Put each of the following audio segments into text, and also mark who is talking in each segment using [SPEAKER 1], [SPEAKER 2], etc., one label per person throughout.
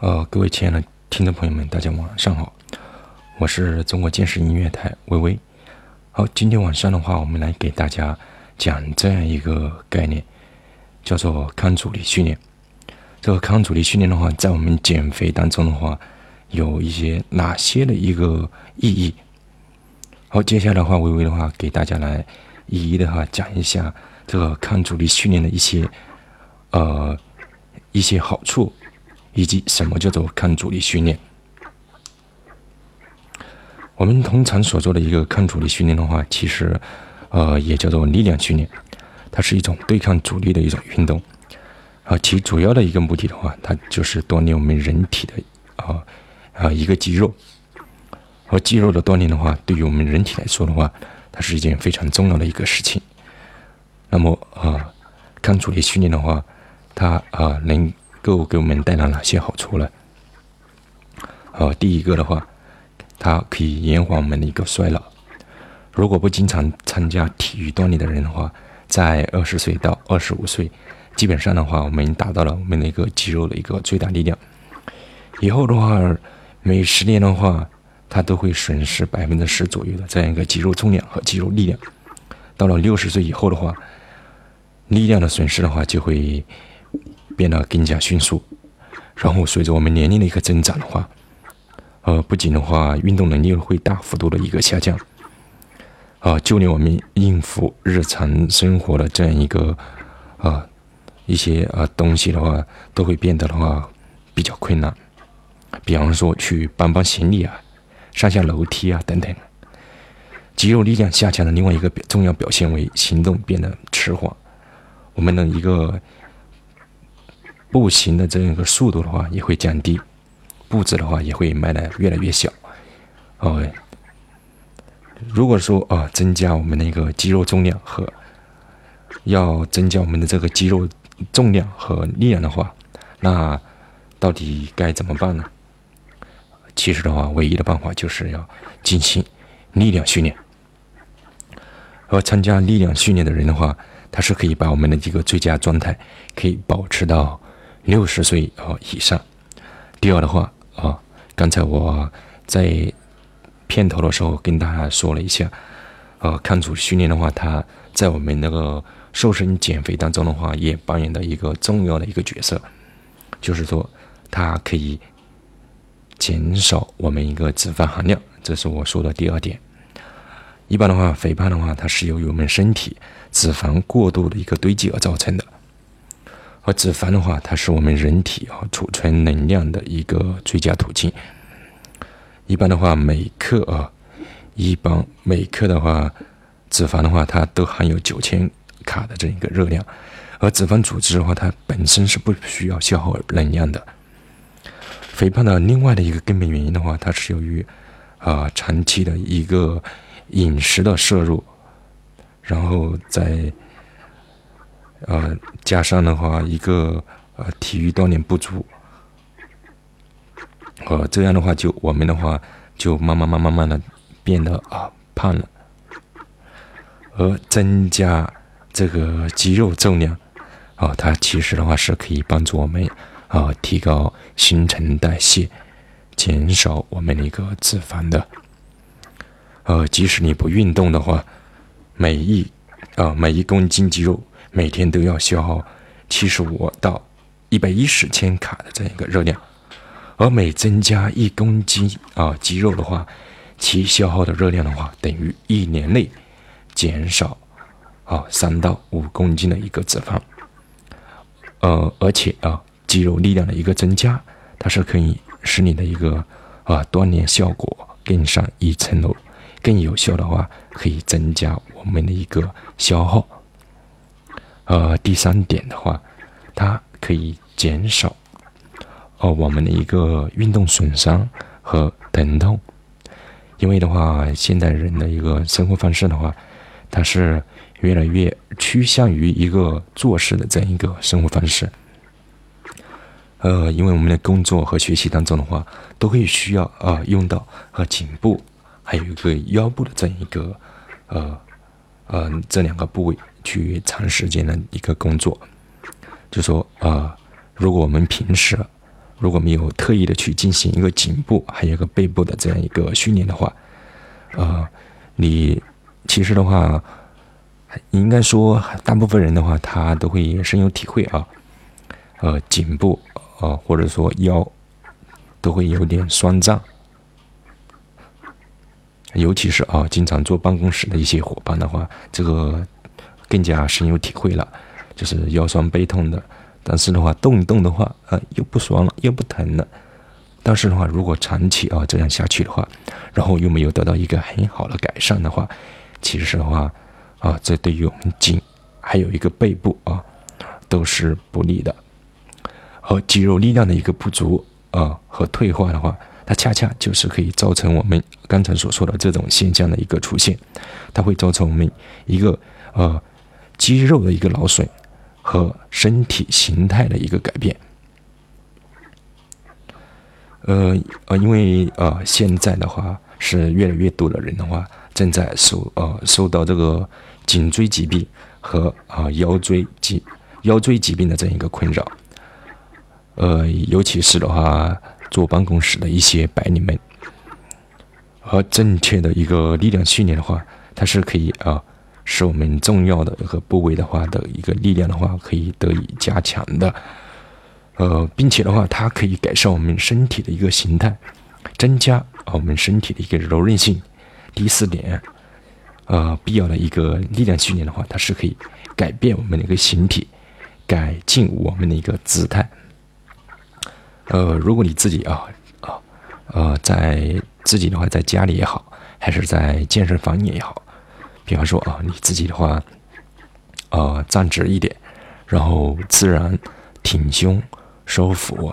[SPEAKER 1] 呃，各位亲爱的听众朋友们，大家晚上好，我是中国健身音乐台微微。好，今天晚上的话，我们来给大家讲这样一个概念，叫做抗阻力训练。这个抗阻力训练的话，在我们减肥当中的话，有一些哪些的一个意义？好，接下来的话，微微的话给大家来一一的话讲一下这个抗阻力训练的一些呃一些好处。以及什么叫做抗阻力训练？我们通常所做的一个抗阻力训练的话，其实，呃，也叫做力量训练，它是一种对抗阻力的一种运动。啊，其主要的一个目的的话，它就是锻炼我们人体的啊啊一个肌肉。而肌肉的锻炼的话，对于我们人体来说的话，它是一件非常重要的一个事情。那么啊，抗阻力训练的话，它啊能。够给我们带来哪些好处呢？呃，第一个的话，它可以延缓我们的一个衰老。如果不经常参加体育锻炼的人的话，在二十岁到二十五岁，基本上的话，我们达到了我们的一个肌肉的一个最大力量。以后的话，每十年的话，它都会损失百分之十左右的这样一个肌肉重量和肌肉力量。到了六十岁以后的话，力量的损失的话就会。变得更加迅速，然后随着我们年龄的一个增长的话，呃，不仅的话，运动能力会大幅度的一个下降，啊，就连我们应付日常生活的这样一个啊一些啊东西的话，都会变得的话比较困难。比方说去搬搬行李啊，上下楼梯啊等等，肌肉力量下降的另外一个重要表现为行动变得迟缓，我们的一个。步行的这样一个速度的话也会降低，步子的话也会迈得越来越小。哦，如果说啊增加我们的一个肌肉重量和要增加我们的这个肌肉重量和力量的话，那到底该怎么办呢？其实的话，唯一的办法就是要进行力量训练。而参加力量训练的人的话，他是可以把我们的一个最佳状态可以保持到。六十岁啊以上。第二的话啊，刚才我在片头的时候跟大家说了一下，呃，抗阻训练的话，它在我们那个瘦身减肥当中的话，也扮演的一个重要的一个角色，就是说它可以减少我们一个脂肪含量，这是我说的第二点。一般的话，肥胖的话，它是由于我们身体脂肪过度的一个堆积而造成的。而脂肪的话，它是我们人体啊储存能量的一个最佳途径。一般的话，每克啊，一般每克的话，脂肪的话，它都含有九千卡的这一个热量。而脂肪组织的话，它本身是不需要消耗能量的。肥胖的另外的一个根本原因的话，它是由于啊长期的一个饮食的摄入，然后在。呃，加上的话，一个呃体育锻炼不足，呃，这样的话就我们的话就慢慢慢慢慢的变得啊胖了，而增加这个肌肉重量，啊，它其实的话是可以帮助我们啊提高新陈代谢，减少我们的一个脂肪的，呃，即使你不运动的话，每一啊每一公斤肌肉。每天都要消耗七十五到一百一十千卡的这样一个热量，而每增加一公斤啊肌肉的话，其消耗的热量的话，等于一年内减少啊三到五公斤的一个脂肪。呃，而且啊，肌肉力量的一个增加，它是可以使你的一个啊锻炼效果更上一层楼，更有效的话，可以增加我们的一个消耗。呃，第三点的话，它可以减少哦我们的一个运动损伤和疼痛，因为的话，现代人的一个生活方式的话，它是越来越趋向于一个坐式的这样一个生活方式。呃，因为我们的工作和学习当中的话，都会需要啊用到和颈部还有一个腰部的这样一个呃呃这两个部位。去长时间的一个工作，就说啊，如果我们平时如果没有特意的去进行一个颈部还有一个背部的这样一个训练的话，呃，你其实的话，应该说大部分人的话，他都会深有体会啊，呃，颈部啊或者说腰都会有点酸胀，尤其是啊，经常坐办公室的一些伙伴的话，这个更加深有体会了，就是腰酸背痛的。但是的话，动一动的话，啊，又不酸了，又不疼了。但是的话，如果长期啊这样下去的话，然后又没有得到一个很好的改善的话，其实的话，啊，这对于我们颈还有一个背部啊，都是不利的。和肌肉力量的一个不足啊和退化的话，它恰恰就是可以造成我们刚才所说的这种现象的一个出现。它会造成我们一个呃肌肉的一个劳损。和身体形态的一个改变，呃呃，因为呃现在的话是越来越多的人的话正在受呃受到这个颈椎疾病和啊腰椎疾腰椎疾病的这样一个困扰，呃，尤其是的话坐办公室的一些白领们，和正确的一个力量训练的话，它是可以啊。是我们重要的一个部位的话的一个力量的话可以得以加强的，呃，并且的话，它可以改善我们身体的一个形态，增加我们身体的一个柔韧性。第四点，呃，必要的一个力量训练的话，它是可以改变我们的一个形体，改进我们的一个姿态。呃，如果你自己啊啊呃，在自己的话，在家里也好，还是在健身房也好。比方说啊，你自己的话，呃，站直一点，然后自然挺胸收腹，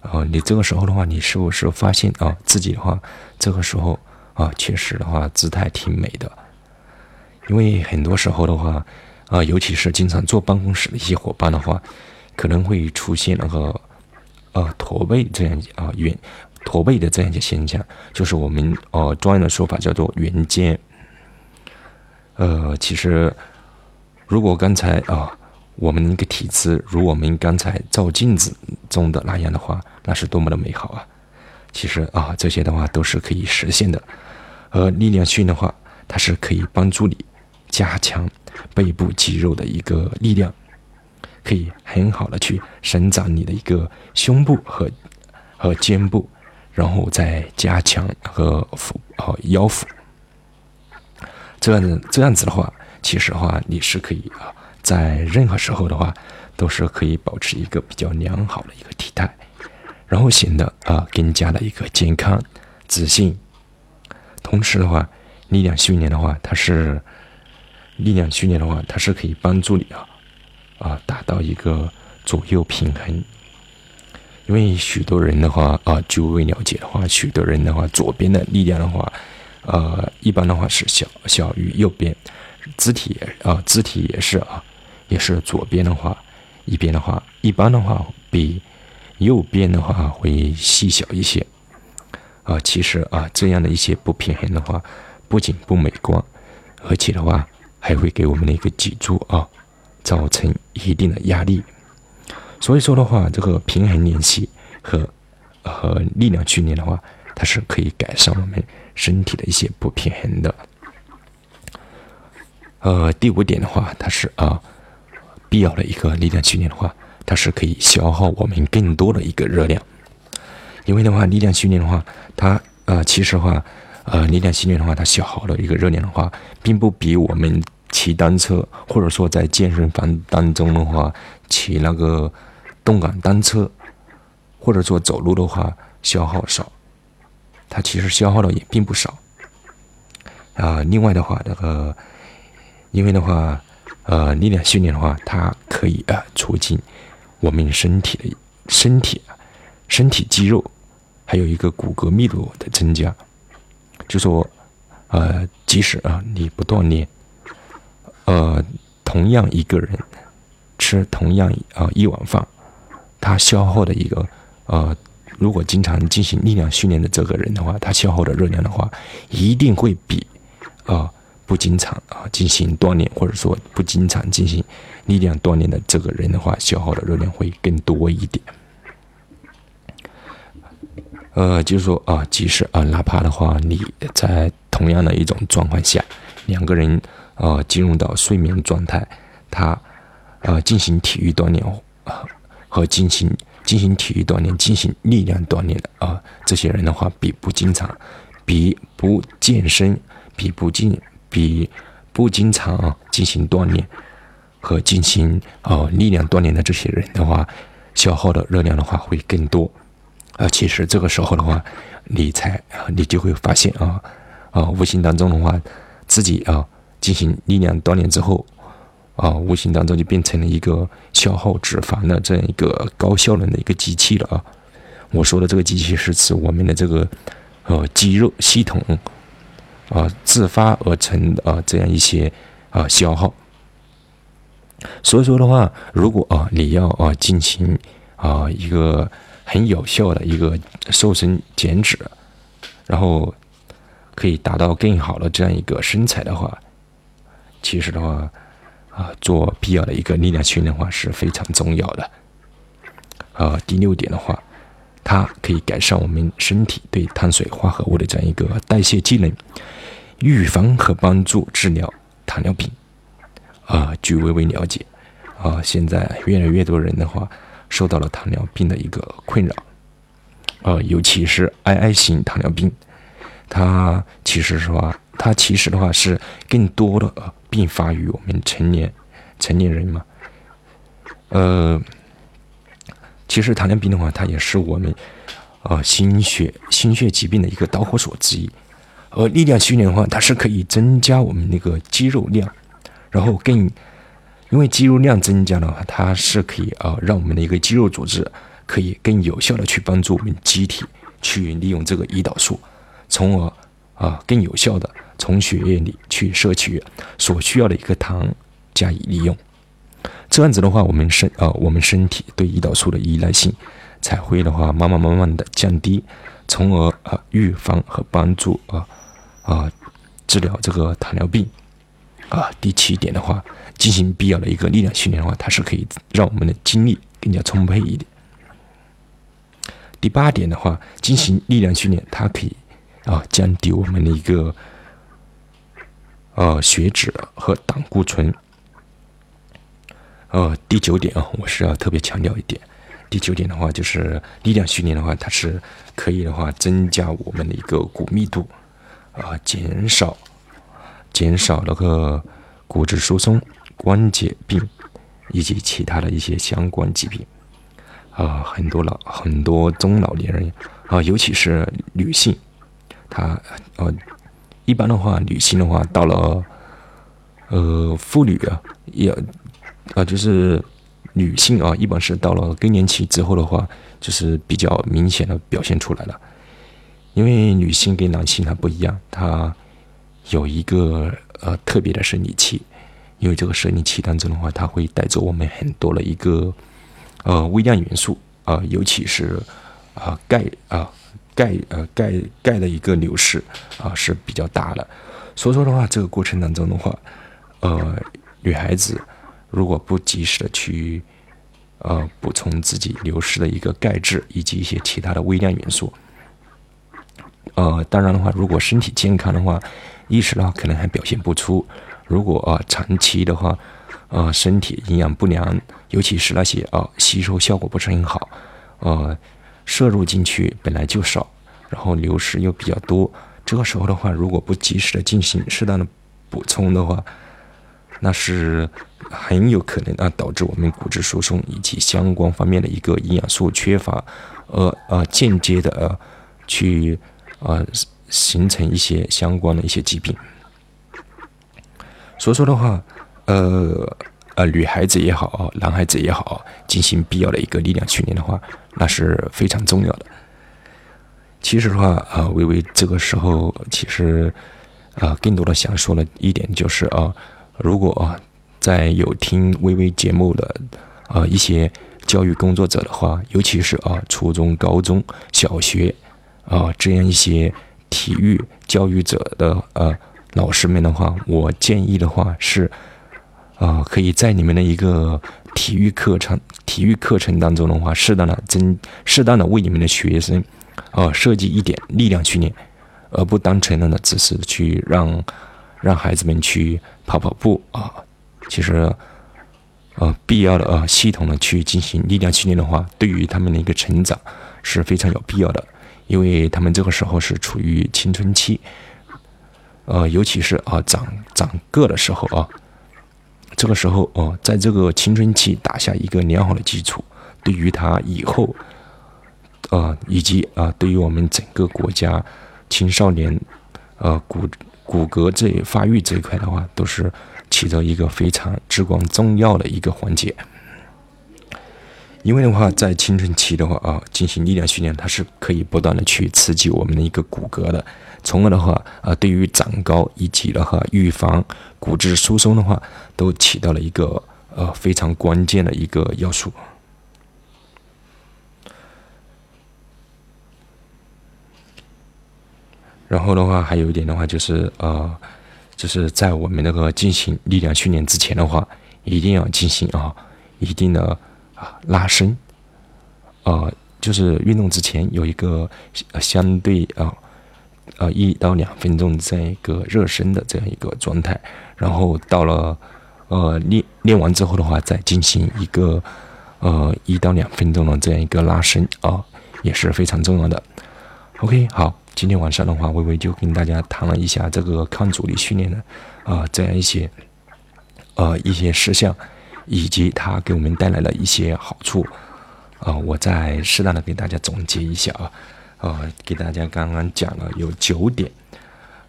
[SPEAKER 1] 啊，你这个时候的话，你是不是发现啊，自己的话，这个时候啊，确实的话，姿态挺美的。因为很多时候的话，啊，尤其是经常坐办公室的一些伙伴的话，可能会出现那个呃驼背这样啊圆驼背的这样一些现象，就是我们呃专业的说法叫做圆肩。呃，其实，如果刚才啊，我们一个体姿如我们刚才照镜子中的那样的话，那是多么的美好啊！其实啊，这些的话都是可以实现的。而力量训的话，它是可以帮助你加强背部肌肉的一个力量，可以很好的去伸展你的一个胸部和和肩部，然后再加强和腹和腰腹。这样子，这样子的话，其实的话，你是可以啊，在任何时候的话，都是可以保持一个比较良好的一个体态，然后显得啊更加的一个健康、自信。同时的话，力量训练的话，它是力量训练的话，它是可以帮助你啊啊达到一个左右平衡。因为许多人的话啊，据我了解的话，许多人的话，左边的力量的话。呃，一般的话是小小于右边，肢体啊，肢体也是啊，也是左边的话，一边的话，一般的话比右边的话会细小一些。啊，其实啊，这样的一些不平衡的话，不仅不美观，而且的话还会给我们的一个脊柱啊造成一定的压力。所以说的话，这个平衡练习和和力量训练的话，它是可以改善我们。身体的一些不平衡的，呃，第五点的话，它是啊，必要的一个力量训练的话，它是可以消耗我们更多的一个热量。因为的话，力量训练的话，它呃，其实话，呃，力量训练的话，它消耗的一个热量的话，并不比我们骑单车或者说在健身房当中的话骑那个动感单车或者说走路的话消耗少。它其实消耗的也并不少，啊，另外的话，那个，因为的话，呃，力量训练的话，它可以啊促进我们身体的身体、身体肌肉，还有一个骨骼密度的增加。就说，呃，即使啊你不锻炼，呃，同样一个人吃同样啊一碗饭，他消耗的一个呃。如果经常进行力量训练的这个人的话，他消耗的热量的话，一定会比啊不经常啊进行锻炼或者说不经常进行力量锻炼的这个人的话，消耗的热量会更多一点。呃，就是说啊，即使啊，哪怕的话，你在同样的一种状况下，两个人啊进入到睡眠状态，他啊进行体育锻炼啊和进行进行体育锻炼、进行力量锻炼的啊这些人的话，比不经常、比不健身、比不经、比不经常啊进行锻炼和进行啊力量锻炼的这些人的话，消耗的热量的话会更多。啊，其实这个时候的话，你才啊你就会发现啊，啊，无形当中的话，自己啊进行力量锻炼之后，啊，无形当中就变成了一个消耗脂肪的这样一个高效能的一个机器了啊。我说的这个机器是指我们的这个呃肌肉系统啊自发而成的啊这样一些啊消耗。所以说的话，如果啊你要啊进行啊一个。很有效的一个瘦身减脂，然后可以达到更好的这样一个身材的话，其实的话啊，做必要的一个力量训练的话是非常重要的。啊，第六点的话，它可以改善我们身体对碳水化合物的这样一个代谢机能，预防和帮助治疗糖尿病。啊，据微微了解，啊，现在越来越多人的话。受到了糖尿病的一个困扰，呃，尤其是 II 型糖尿病，它其实是话，它其实的话是更多的呃并发于我们成年成年人嘛，呃，其实糖尿病的话，它也是我们呃心血心血疾病的一个导火索之一，而力量训练的话，它是可以增加我们那个肌肉量，然后更。因为肌肉量增加的话，它是可以啊，让我们的一个肌肉组织可以更有效的去帮助我们机体去利用这个胰岛素，从而啊更有效的从血液里去摄取所需要的一个糖加以利用。这样子的话，我们身啊我们身体对胰岛素的依赖性才会的话慢慢慢慢的降低，从而啊预防和帮助啊啊治疗这个糖尿病。啊，第七点的话。进行必要的一个力量训练的话，它是可以让我们的精力更加充沛一点。第八点的话，进行力量训练，它可以啊降低我们的一个呃血脂和胆固醇。呃，第九点啊，我是要特别强调一点。第九点的话，就是力量训练的话，它是可以的话增加我们的一个骨密度，啊，减少减少那个骨质疏松。关节病以及其他的一些相关疾病，啊，很多老很多中老年人啊，尤其是女性，她呃，一般的话，女性的话，到了呃妇女啊，也啊，就是女性啊，一般是到了更年期之后的话，就是比较明显的表现出来了。因为女性跟男性她不一样，她有一个呃特别的生理期。因为这个生理期当中的话，它会带走我们很多的一个呃微量元素啊，尤其是啊钙啊钙呃钙钙的一个流失啊是比较大的。所以说的话，这个过程当中的话，呃，女孩子如果不及时的去呃补充自己流失的一个钙质以及一些其他的微量元素，呃，当然的话，如果身体健康的话，意识的话可能还表现不出。如果啊长期的话，呃身体营养不良，尤其是那些啊吸收效果不是很好，呃摄入进去本来就少，然后流失又比较多，这个时候的话，如果不及时的进行适当的补充的话，那是很有可能啊导致我们骨质疏松以及相关方面的一个营养素缺乏，呃呃间接的呃去呃形成一些相关的一些疾病。所以说的话，呃呃，女孩子也好，男孩子也好，进行必要的一个力量训练的话，那是非常重要的。其实的话，啊，微微这个时候其实啊，更多的想说的一点就是啊，如果啊，在有听微微节目的啊一些教育工作者的话，尤其是啊初中、高中小学啊这样一些体育教育者的呃。老师们的话，我建议的话是，啊，可以在你们的一个体育课程、体育课程当中的话，适当的增、适当的为你们的学生呃，设计一点力量训练，而不单纯的呢只是去让让孩子们去跑跑步啊。其实，呃，必要的呃系统的去进行力量训练的话，对于他们的一个成长是非常有必要的，因为他们这个时候是处于青春期，呃，尤其是啊长长个的时候啊，这个时候哦，在这个青春期打下一个良好的基础，对于他以后，呃，以及啊，对于我们整个国家青少年，呃骨骨骼这发育这一块的话，都是。起着一个非常至关重要的一个环节，因为的话，在青春期的话啊，进行力量训练，它是可以不断的去刺激我们的一个骨骼的，从而的话啊，对于长高以及的话预防骨质疏松的话，都起到了一个呃非常关键的一个要素。然后的话，还有一点的话就是呃。就是在我们那个进行力量训练之前的话，一定要进行啊一定的啊拉伸，呃，就是运动之前有一个相对啊呃一到两分钟这样一个热身的这样一个状态，然后到了呃练练完之后的话，再进行一个呃一到两分钟的这样一个拉伸啊，也是非常重要的。OK，好。今天晚上的话，微微就跟大家谈了一下这个抗阻力训练的啊这样一些呃一些事项，以及它给我们带来了一些好处啊。我再适当的给大家总结一下啊，呃，给大家刚刚讲了有九点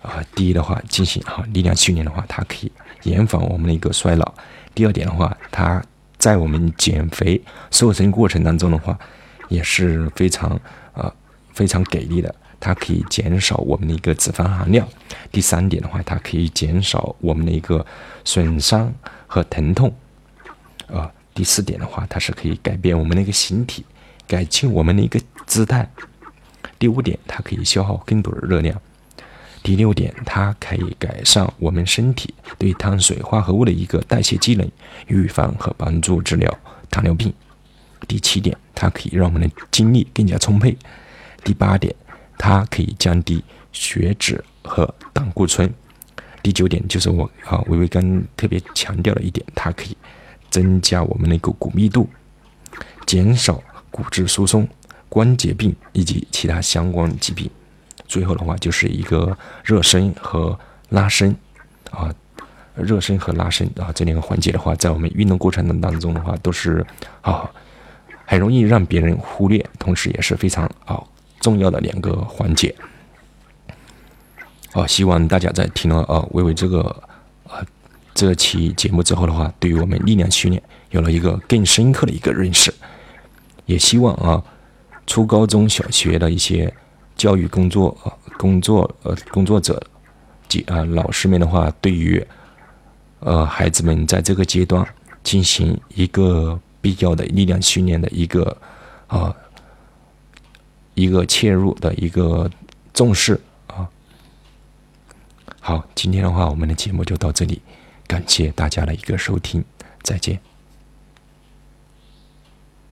[SPEAKER 1] 啊。第一的话，进行啊力量训练的话，它可以延缓我们的一个衰老。第二点的话，它在我们减肥瘦身过程当中的话，也是非常呃非常给力的。它可以减少我们的一个脂肪含量。第三点的话，它可以减少我们的一个损伤和疼痛。啊，第四点的话，它是可以改变我们的一个形体，改进我们的一个姿态。第五点，它可以消耗更多的热量。第六点，它可以改善我们身体对碳水化合物的一个代谢机能，预防和帮助治疗糖尿病。第七点，它可以让我们的精力更加充沛。第八点。它可以降低血脂和胆固醇。第九点就是我啊，微微刚特别强调的一点，它可以增加我们的一个骨密度，减少骨质疏松、关节病以及其他相关疾病。最后的话就是一个热身和拉伸啊，热身和拉伸啊这两个环节的话，在我们运动过程当中的话，都是啊很容易让别人忽略，同时也是非常啊。重要的两个环节，哦，希望大家在听了啊微微这个这期节目之后的话，对于我们力量训练有了一个更深刻的一个认识。也希望啊，初高中小学的一些教育工作呃工作呃工作者及啊老师们的话，对于呃孩子们在这个阶段进行一个必要的力量训练的一个啊。一个切入的一个重视啊，好，今天的话，我们的节目就到这里，感谢大家的一个收听，再见。